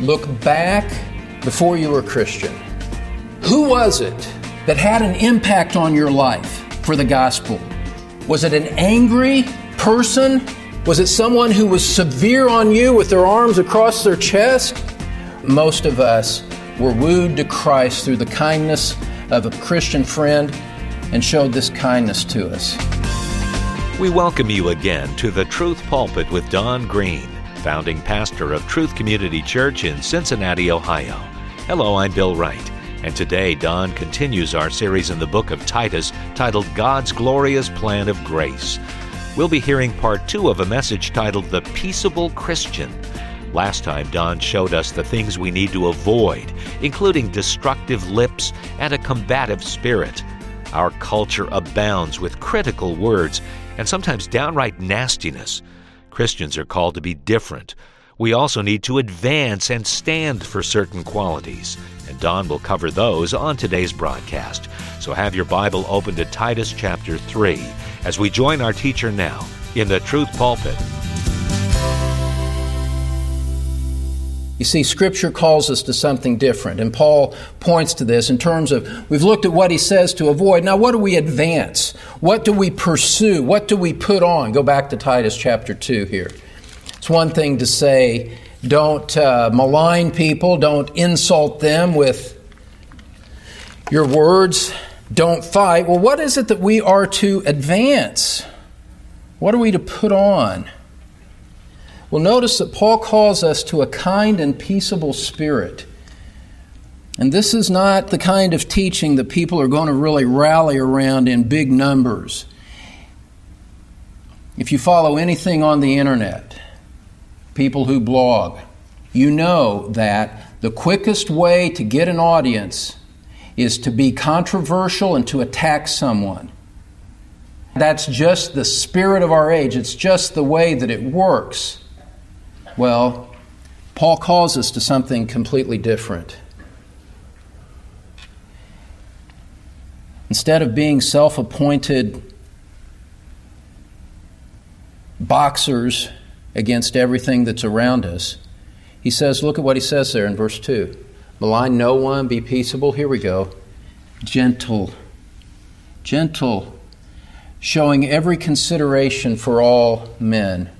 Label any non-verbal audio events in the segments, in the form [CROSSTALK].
look back before you were a Christian. Who was it that had an impact on your life for the gospel? Was it an angry person? Was it someone who was severe on you with their arms across their chest? Most of us were wooed to Christ through the kindness of a Christian friend and showed this kindness to us. We welcome you again to the Truth Pulpit with Don Green, founding pastor of Truth Community Church in Cincinnati, Ohio. Hello, I'm Bill Wright, and today Don continues our series in the book of Titus titled God's Glorious Plan of Grace. We'll be hearing part two of a message titled The Peaceable Christian. Last time, Don showed us the things we need to avoid, including destructive lips and a combative spirit. Our culture abounds with critical words and sometimes downright nastiness. Christians are called to be different. We also need to advance and stand for certain qualities, and Don will cover those on today's broadcast. So have your Bible open to Titus chapter 3 as we join our teacher now in the Truth Pulpit. You see, Scripture calls us to something different, and Paul points to this in terms of we've looked at what he says to avoid. Now, what do we advance? What do we pursue? What do we put on? Go back to Titus chapter 2 here. It's one thing to say, don't uh, malign people, don't insult them with your words, don't fight. Well, what is it that we are to advance? What are we to put on? Well, notice that Paul calls us to a kind and peaceable spirit. And this is not the kind of teaching that people are going to really rally around in big numbers. If you follow anything on the internet, people who blog, you know that the quickest way to get an audience is to be controversial and to attack someone. That's just the spirit of our age, it's just the way that it works. Well, Paul calls us to something completely different. Instead of being self appointed boxers against everything that's around us, he says, look at what he says there in verse 2 Malign no one, be peaceable. Here we go. Gentle. Gentle. Showing every consideration for all men.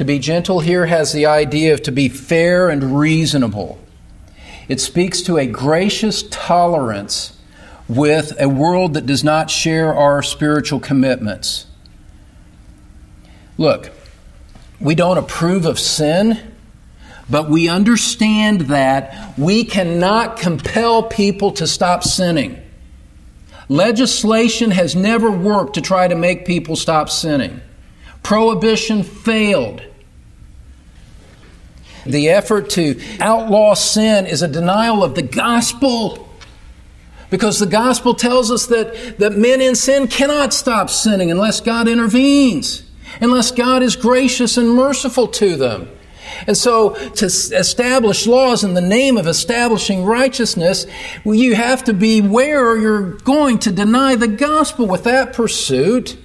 To be gentle here has the idea of to be fair and reasonable. It speaks to a gracious tolerance with a world that does not share our spiritual commitments. Look, we don't approve of sin, but we understand that we cannot compel people to stop sinning. Legislation has never worked to try to make people stop sinning. Prohibition failed. The effort to outlaw sin is a denial of the gospel. Because the gospel tells us that, that men in sin cannot stop sinning unless God intervenes, unless God is gracious and merciful to them. And so, to establish laws in the name of establishing righteousness, well, you have to be aware you're going to deny the gospel with that pursuit.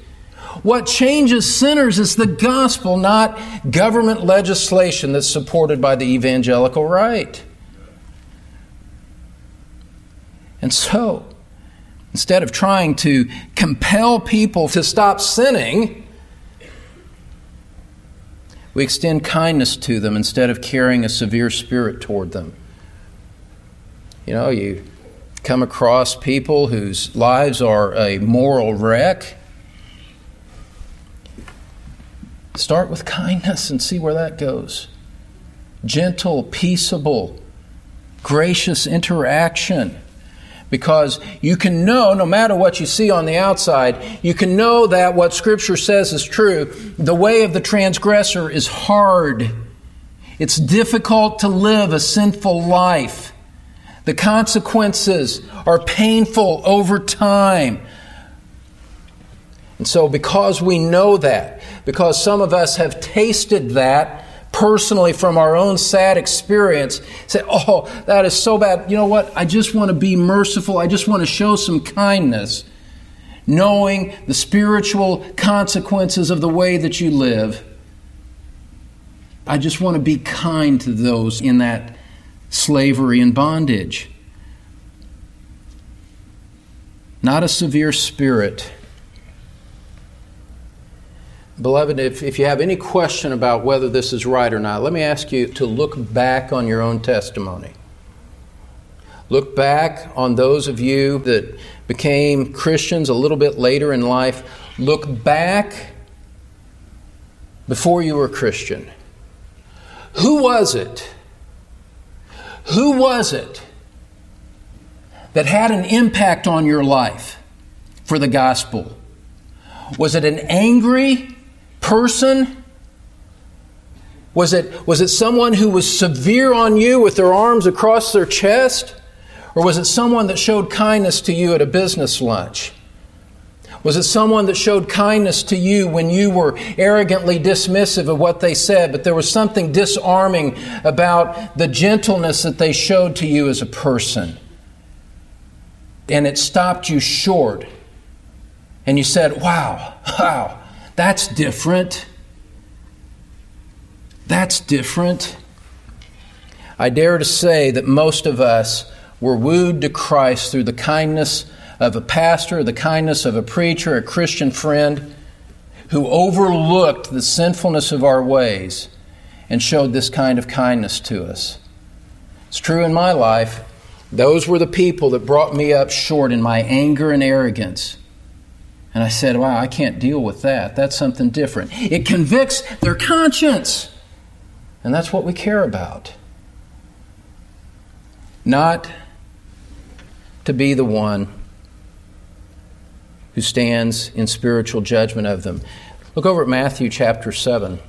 What changes sinners is the gospel, not government legislation that's supported by the evangelical right. And so, instead of trying to compel people to stop sinning, we extend kindness to them instead of carrying a severe spirit toward them. You know, you come across people whose lives are a moral wreck Start with kindness and see where that goes. Gentle, peaceable, gracious interaction. Because you can know, no matter what you see on the outside, you can know that what Scripture says is true. The way of the transgressor is hard. It's difficult to live a sinful life. The consequences are painful over time. And so, because we know that, because some of us have tasted that personally from our own sad experience, say, Oh, that is so bad. You know what? I just want to be merciful. I just want to show some kindness, knowing the spiritual consequences of the way that you live. I just want to be kind to those in that slavery and bondage. Not a severe spirit. Beloved, if, if you have any question about whether this is right or not, let me ask you to look back on your own testimony. Look back on those of you that became Christians a little bit later in life. Look back before you were Christian. Who was it? Who was it that had an impact on your life for the gospel? Was it an angry person? Was it, was it someone who was severe on you with their arms across their chest? Or was it someone that showed kindness to you at a business lunch? Was it someone that showed kindness to you when you were arrogantly dismissive of what they said, but there was something disarming about the gentleness that they showed to you as a person? And it stopped you short. And you said, Wow, [LAUGHS] wow, that's different. That's different. I dare to say that most of us were wooed to Christ through the kindness of a pastor, the kindness of a preacher, a Christian friend who overlooked the sinfulness of our ways and showed this kind of kindness to us. It's true in my life. Those were the people that brought me up short in my anger and arrogance. And I said, Wow, I can't deal with that. That's something different. It convicts their conscience. And that's what we care about. Not to be the one who stands in spiritual judgment of them. Look over at Matthew chapter 7.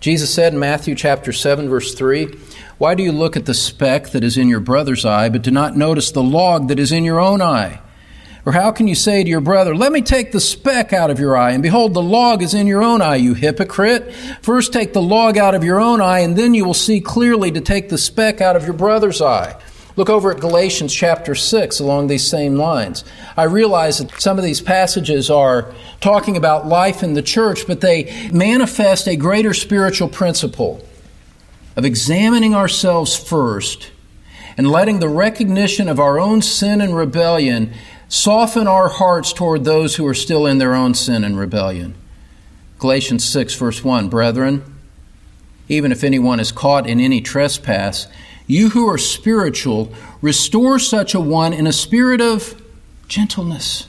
Jesus said in Matthew chapter 7, verse 3, Why do you look at the speck that is in your brother's eye, but do not notice the log that is in your own eye? Or how can you say to your brother, Let me take the speck out of your eye, and behold, the log is in your own eye, you hypocrite? First take the log out of your own eye, and then you will see clearly to take the speck out of your brother's eye. Look over at Galatians chapter 6 along these same lines. I realize that some of these passages are talking about life in the church, but they manifest a greater spiritual principle of examining ourselves first and letting the recognition of our own sin and rebellion soften our hearts toward those who are still in their own sin and rebellion. Galatians 6, verse 1 Brethren, even if anyone is caught in any trespass, you who are spiritual, restore such a one in a spirit of gentleness.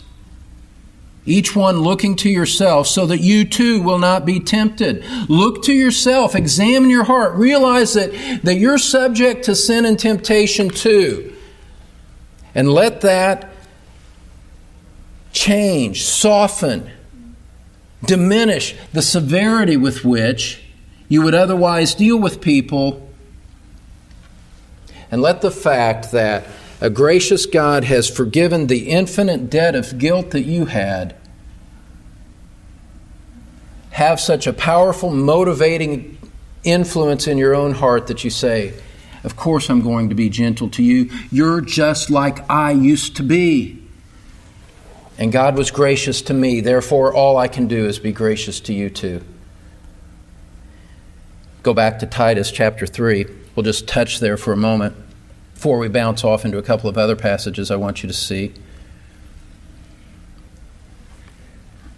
Each one looking to yourself so that you too will not be tempted. Look to yourself, examine your heart, realize that, that you're subject to sin and temptation too. And let that change, soften, diminish the severity with which you would otherwise deal with people and let the fact that a gracious God has forgiven the infinite debt of guilt that you had have such a powerful, motivating influence in your own heart that you say, Of course, I'm going to be gentle to you. You're just like I used to be. And God was gracious to me, therefore, all I can do is be gracious to you too. Go back to Titus chapter 3. We'll just touch there for a moment before we bounce off into a couple of other passages I want you to see.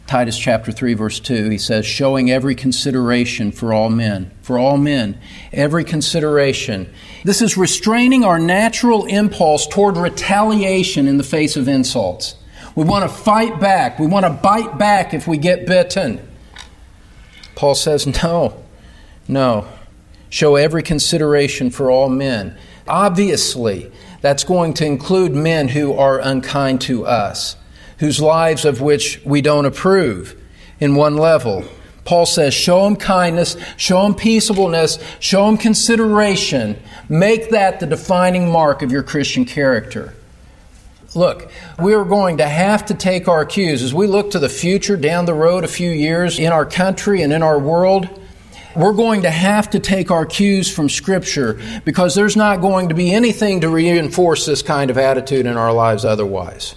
Titus chapter 3, verse 2, he says, showing every consideration for all men. For all men, every consideration. This is restraining our natural impulse toward retaliation in the face of insults. We want to fight back. We want to bite back if we get bitten. Paul says, no, no. Show every consideration for all men. Obviously, that's going to include men who are unkind to us, whose lives of which we don't approve in one level. Paul says, show them kindness, show them peaceableness, show them consideration. Make that the defining mark of your Christian character. Look, we're going to have to take our cues as we look to the future down the road a few years in our country and in our world we're going to have to take our cues from Scripture because there's not going to be anything to reinforce this kind of attitude in our lives otherwise.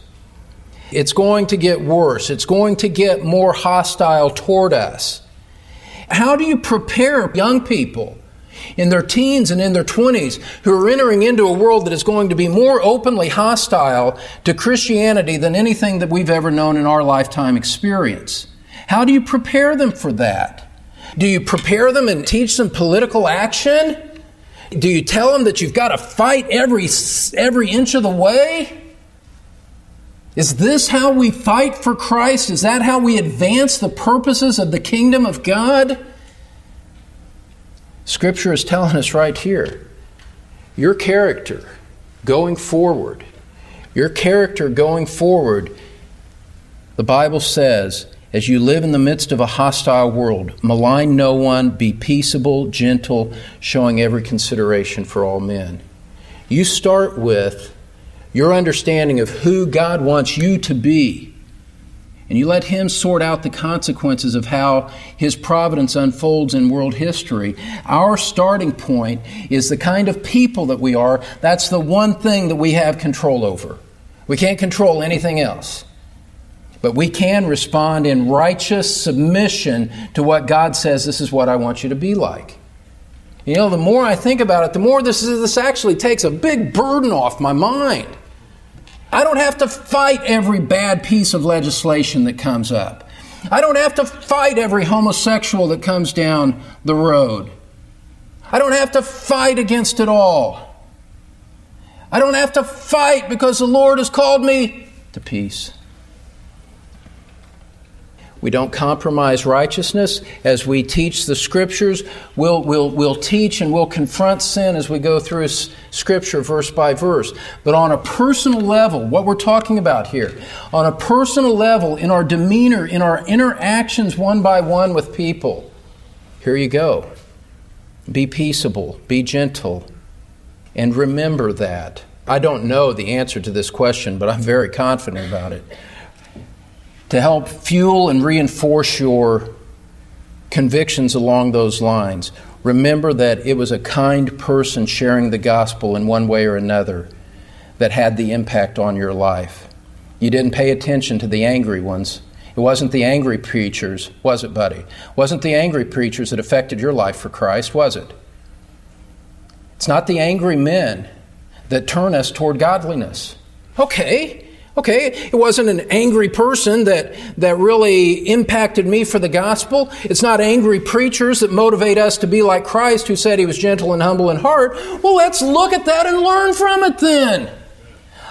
It's going to get worse, it's going to get more hostile toward us. How do you prepare young people in their teens and in their 20s who are entering into a world that is going to be more openly hostile to Christianity than anything that we've ever known in our lifetime experience. How do you prepare them for that? Do you prepare them and teach them political action? Do you tell them that you've got to fight every, every inch of the way? Is this how we fight for Christ? Is that how we advance the purposes of the kingdom of God? Scripture is telling us right here your character going forward, your character going forward, the Bible says, as you live in the midst of a hostile world, malign no one, be peaceable, gentle, showing every consideration for all men. You start with your understanding of who God wants you to be. And you let Him sort out the consequences of how His providence unfolds in world history. Our starting point is the kind of people that we are. That's the one thing that we have control over. We can't control anything else. But we can respond in righteous submission to what God says this is what I want you to be like. You know, the more I think about it, the more this, is, this actually takes a big burden off my mind. I don't have to fight every bad piece of legislation that comes up. I don't have to fight every homosexual that comes down the road. I don't have to fight against it all. I don't have to fight because the Lord has called me to peace. We don't compromise righteousness as we teach the scriptures. We'll, we'll, we'll teach and we'll confront sin as we go through scripture verse by verse. But on a personal level, what we're talking about here, on a personal level, in our demeanor, in our interactions one by one with people, here you go. Be peaceable, be gentle, and remember that. I don't know the answer to this question, but I'm very confident about it to help fuel and reinforce your convictions along those lines. Remember that it was a kind person sharing the gospel in one way or another that had the impact on your life. You didn't pay attention to the angry ones. It wasn't the angry preachers, was it, buddy? It wasn't the angry preachers that affected your life for Christ, was it? It's not the angry men that turn us toward godliness. Okay, Okay, it wasn't an angry person that, that really impacted me for the gospel. It's not angry preachers that motivate us to be like Christ, who said he was gentle and humble in heart. Well, let's look at that and learn from it then.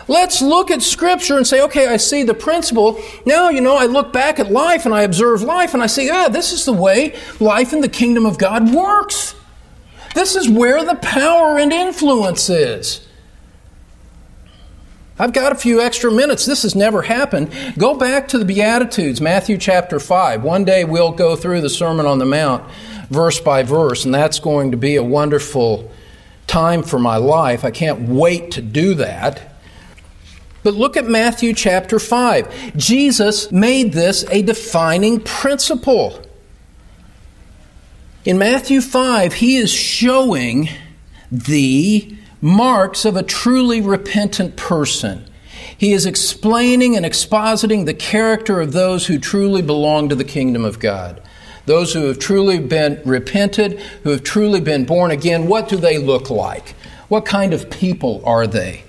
Let's look at Scripture and say, okay, I see the principle. Now, you know, I look back at life and I observe life and I see, ah, this is the way life in the kingdom of God works. This is where the power and influence is. I've got a few extra minutes. This has never happened. Go back to the Beatitudes, Matthew chapter 5. One day we'll go through the Sermon on the Mount verse by verse, and that's going to be a wonderful time for my life. I can't wait to do that. But look at Matthew chapter 5. Jesus made this a defining principle. In Matthew 5, he is showing the marks of a truly repentant person. He is explaining and expositing the character of those who truly belong to the kingdom of God. Those who have truly been repented, who have truly been born again, what do they look like? What kind of people are they?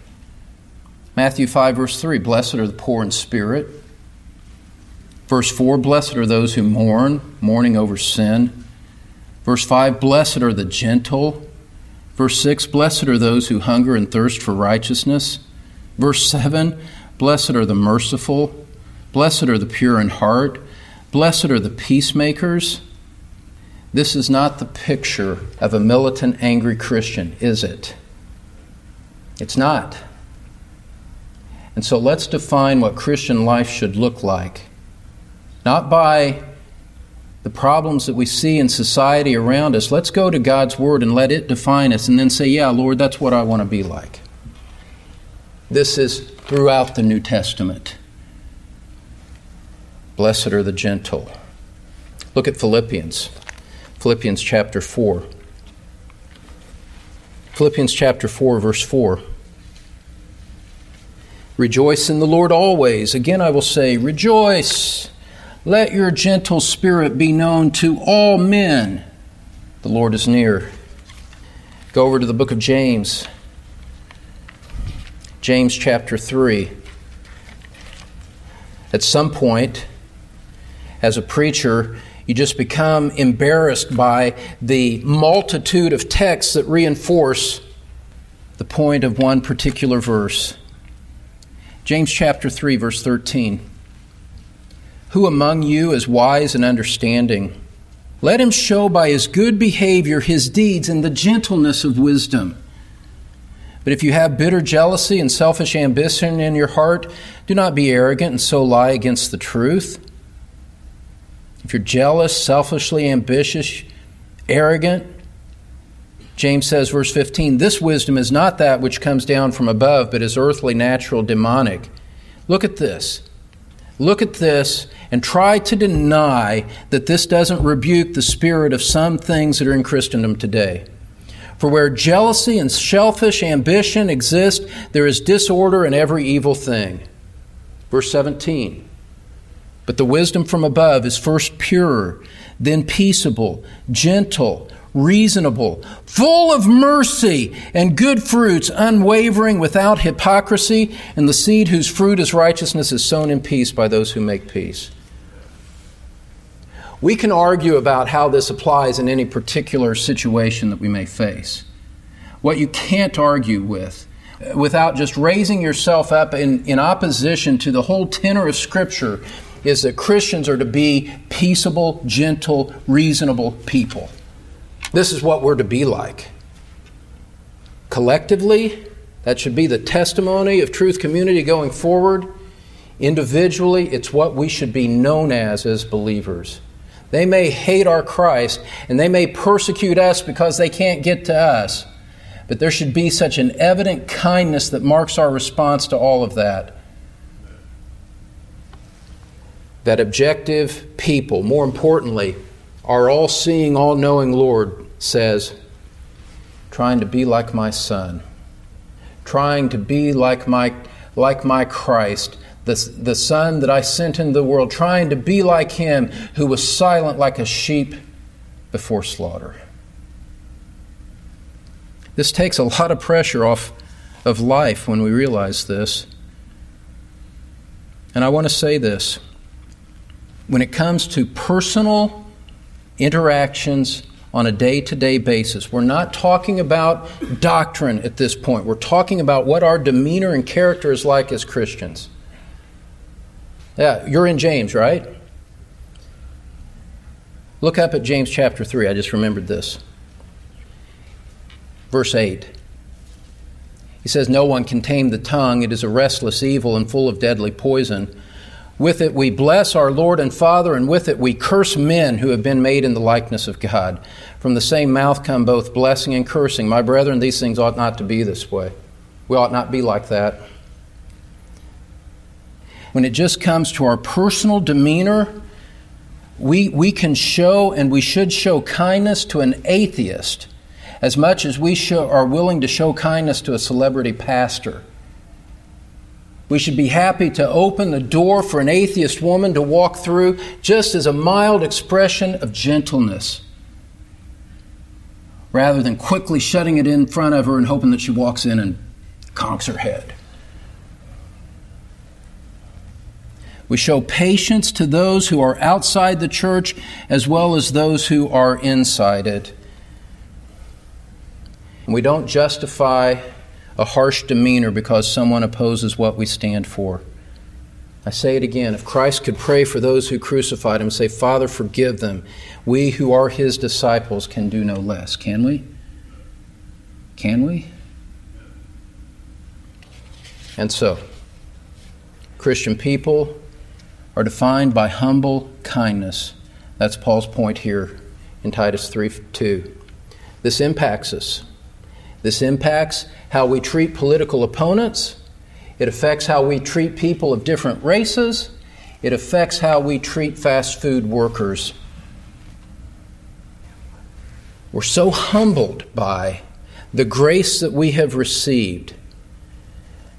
Matthew 5, verse 3 Blessed are the poor in spirit. Verse 4 Blessed are those who mourn, mourning over sin. Verse 5 Blessed are the gentle, Verse 6 Blessed are those who hunger and thirst for righteousness. Verse 7 Blessed are the merciful. Blessed are the pure in heart. Blessed are the peacemakers. This is not the picture of a militant, angry Christian, is it? It's not. And so let's define what Christian life should look like. Not by the problems that we see in society around us, let's go to God's Word and let it define us and then say, Yeah, Lord, that's what I want to be like. This is throughout the New Testament. Blessed are the gentle. Look at Philippians. Philippians chapter 4. Philippians chapter 4, verse 4. Rejoice in the Lord always. Again, I will say, rejoice. Let your gentle spirit be known to all men. The Lord is near. Go over to the book of James. James chapter 3. At some point, as a preacher, you just become embarrassed by the multitude of texts that reinforce the point of one particular verse. James chapter 3, verse 13. Who among you is wise and understanding? Let him show by his good behavior his deeds in the gentleness of wisdom. But if you have bitter jealousy and selfish ambition in your heart, do not be arrogant and so lie against the truth. If you're jealous, selfishly ambitious, arrogant, James says, verse 15, this wisdom is not that which comes down from above, but is earthly, natural, demonic. Look at this. Look at this and try to deny that this doesn't rebuke the spirit of some things that are in Christendom today. For where jealousy and selfish ambition exist, there is disorder in every evil thing. Verse 17. But the wisdom from above is first pure, then peaceable, gentle, reasonable, full of mercy and good fruits, unwavering, without hypocrisy, and the seed whose fruit is righteousness is sown in peace by those who make peace. We can argue about how this applies in any particular situation that we may face. What you can't argue with, without just raising yourself up in, in opposition to the whole tenor of Scripture, is that Christians are to be peaceable, gentle, reasonable people. This is what we're to be like. Collectively, that should be the testimony of Truth Community going forward. Individually, it's what we should be known as as believers. They may hate our Christ and they may persecute us because they can't get to us, but there should be such an evident kindness that marks our response to all of that. That objective people, more importantly, our all seeing, all knowing Lord says, trying to be like my Son, trying to be like my, like my Christ, the, the Son that I sent into the world, trying to be like Him who was silent like a sheep before slaughter. This takes a lot of pressure off of life when we realize this. And I want to say this when it comes to personal interactions on a day to day basis, we're not talking about doctrine at this point. We're talking about what our demeanor and character is like as Christians. Yeah, you're in James, right? Look up at James chapter 3. I just remembered this. Verse 8. He says, No one can tame the tongue. It is a restless evil and full of deadly poison. With it we bless our Lord and Father, and with it we curse men who have been made in the likeness of God. From the same mouth come both blessing and cursing. My brethren, these things ought not to be this way. We ought not be like that. When it just comes to our personal demeanor, we, we can show and we should show kindness to an atheist as much as we show, are willing to show kindness to a celebrity pastor. We should be happy to open the door for an atheist woman to walk through just as a mild expression of gentleness, rather than quickly shutting it in front of her and hoping that she walks in and conks her head. We show patience to those who are outside the church as well as those who are inside it. We don't justify a harsh demeanor because someone opposes what we stand for. I say it again. If Christ could pray for those who crucified him, say, Father, forgive them, we who are his disciples can do no less. Can we? Can we? And so, Christian people are defined by humble kindness. That's Paul's point here in Titus 3 2. This impacts us. This impacts how we treat political opponents. It affects how we treat people of different races. It affects how we treat fast food workers. We're so humbled by the grace that we have received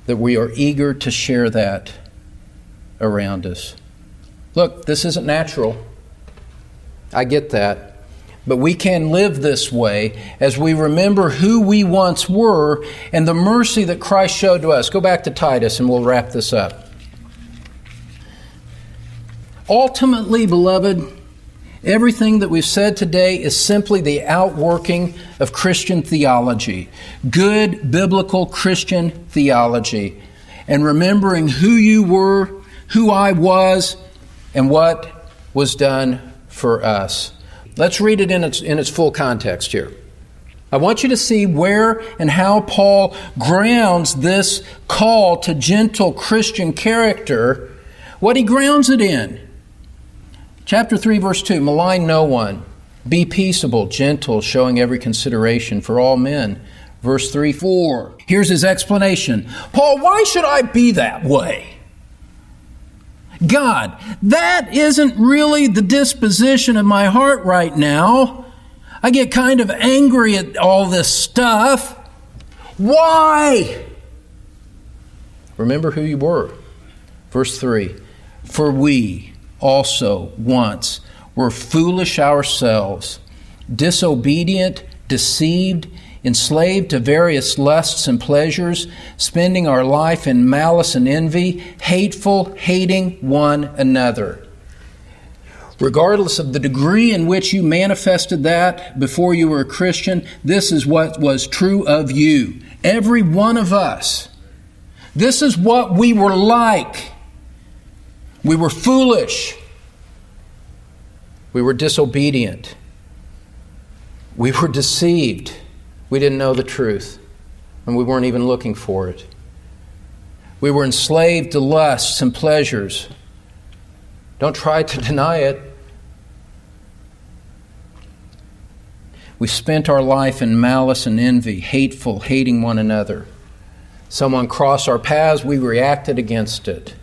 that we are eager to share that around us. Look, this isn't natural. I get that. But we can live this way as we remember who we once were and the mercy that Christ showed to us. Go back to Titus and we'll wrap this up. Ultimately, beloved, everything that we've said today is simply the outworking of Christian theology, good biblical Christian theology, and remembering who you were, who I was, and what was done for us. Let's read it in its, in its full context here. I want you to see where and how Paul grounds this call to gentle Christian character, what he grounds it in. Chapter 3, verse 2 Malign no one, be peaceable, gentle, showing every consideration for all men. Verse 3 4. Here's his explanation Paul, why should I be that way? God, that isn't really the disposition of my heart right now. I get kind of angry at all this stuff. Why? Remember who you were. Verse 3 For we also once were foolish ourselves, disobedient, deceived, enslaved to various lusts and pleasures, spending our life in malice and envy, hateful, hating one another. Regardless of the degree in which you manifested that before you were a Christian, this is what was true of you. Every one of us. This is what we were like. We were foolish. We were disobedient. We were deceived. We didn't know the truth, and we weren't even looking for it. We were enslaved to lusts and pleasures. Don't try to [LAUGHS] deny it. We spent our life in malice and envy, hateful, hating one another. Someone crossed our paths, we reacted against it.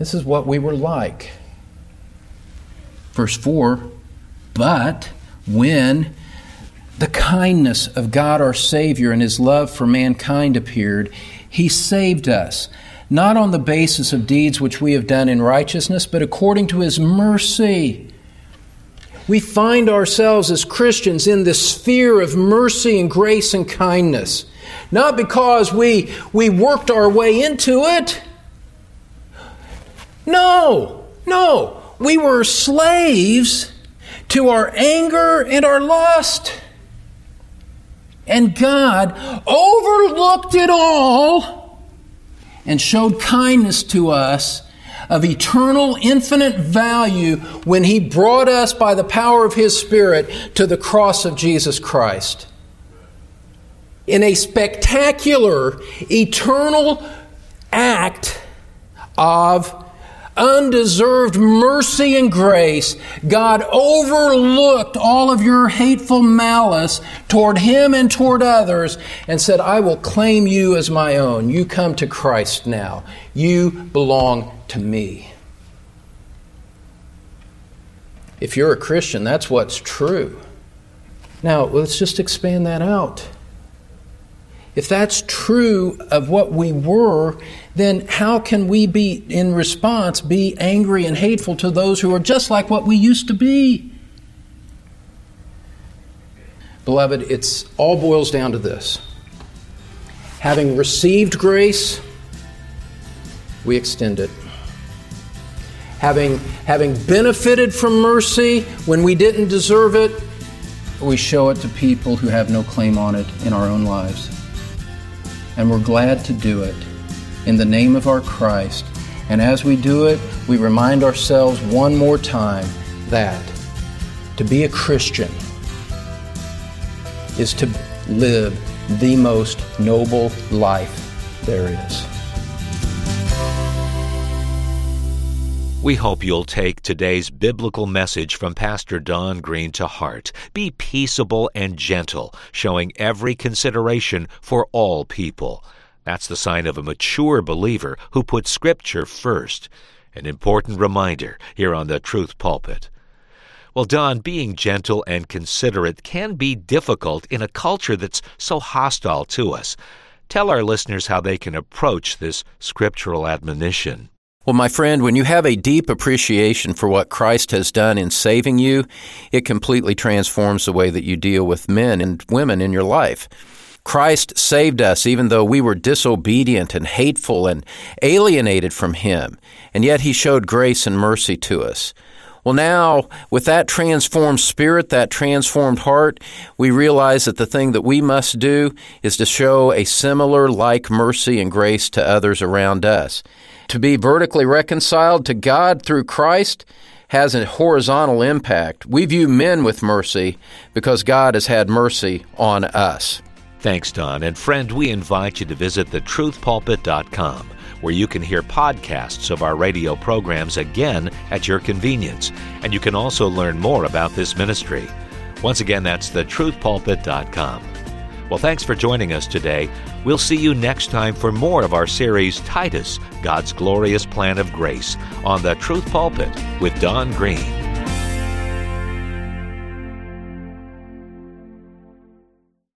This is what we were like. Verse 4 But when the kindness of God our Savior and His love for mankind appeared, He saved us, not on the basis of deeds which we have done in righteousness, but according to His mercy. We find ourselves as Christians in this sphere of mercy and grace and kindness, not because we, we worked our way into it. No, no. We were slaves to our anger and our lust. And God overlooked it all and showed kindness to us of eternal, infinite value when He brought us by the power of His Spirit to the cross of Jesus Christ. In a spectacular, eternal act of undeserved mercy and grace, God overlooked all of your hateful malice toward Him and toward others and said, I will claim you as my own. You come to Christ now. You belong to me. If you're a Christian, that's what's true. Now, let's just expand that out. If that's true of what we were, then how can we be, in response, be angry and hateful to those who are just like what we used to be? Beloved, it's all boils down to this. Having received grace, we extend it. Having, having benefited from mercy when we didn't deserve it, we show it to people who have no claim on it in our own lives and we're glad to do it in the name of our Christ. And as we do it, we remind ourselves one more time that to be a Christian is to live the most noble life there is. We hope you'll take today's biblical message from Pastor Don Green to heart. Be peaceable and gentle, showing every consideration for all people. That's the sign of a mature believer who puts Scripture first. An important reminder here on the Truth Pulpit. Well, Don, being gentle and considerate can be difficult in a culture that's so hostile to us. Tell our listeners how they can approach this scriptural admonition. Well, my friend, when you have a deep appreciation for what Christ has done in saving you, it completely transforms the way that you deal with men and women in your life. Christ saved us even though we were disobedient and hateful and alienated from Him, and yet He showed grace and mercy to us. Well, now, with that transformed spirit, that transformed heart, we realize that the thing that we must do is to show a similar like mercy and grace to others around us. To be vertically reconciled to God through Christ has a horizontal impact. We view men with mercy because God has had mercy on us. Thanks, Don. And friend, we invite you to visit thetruthpulpit.com where you can hear podcasts of our radio programs again at your convenience. And you can also learn more about this ministry. Once again, that's thetruthpulpit.com. Well, thanks for joining us today. We'll see you next time for more of our series, Titus God's Glorious Plan of Grace, on the Truth Pulpit with Don Green.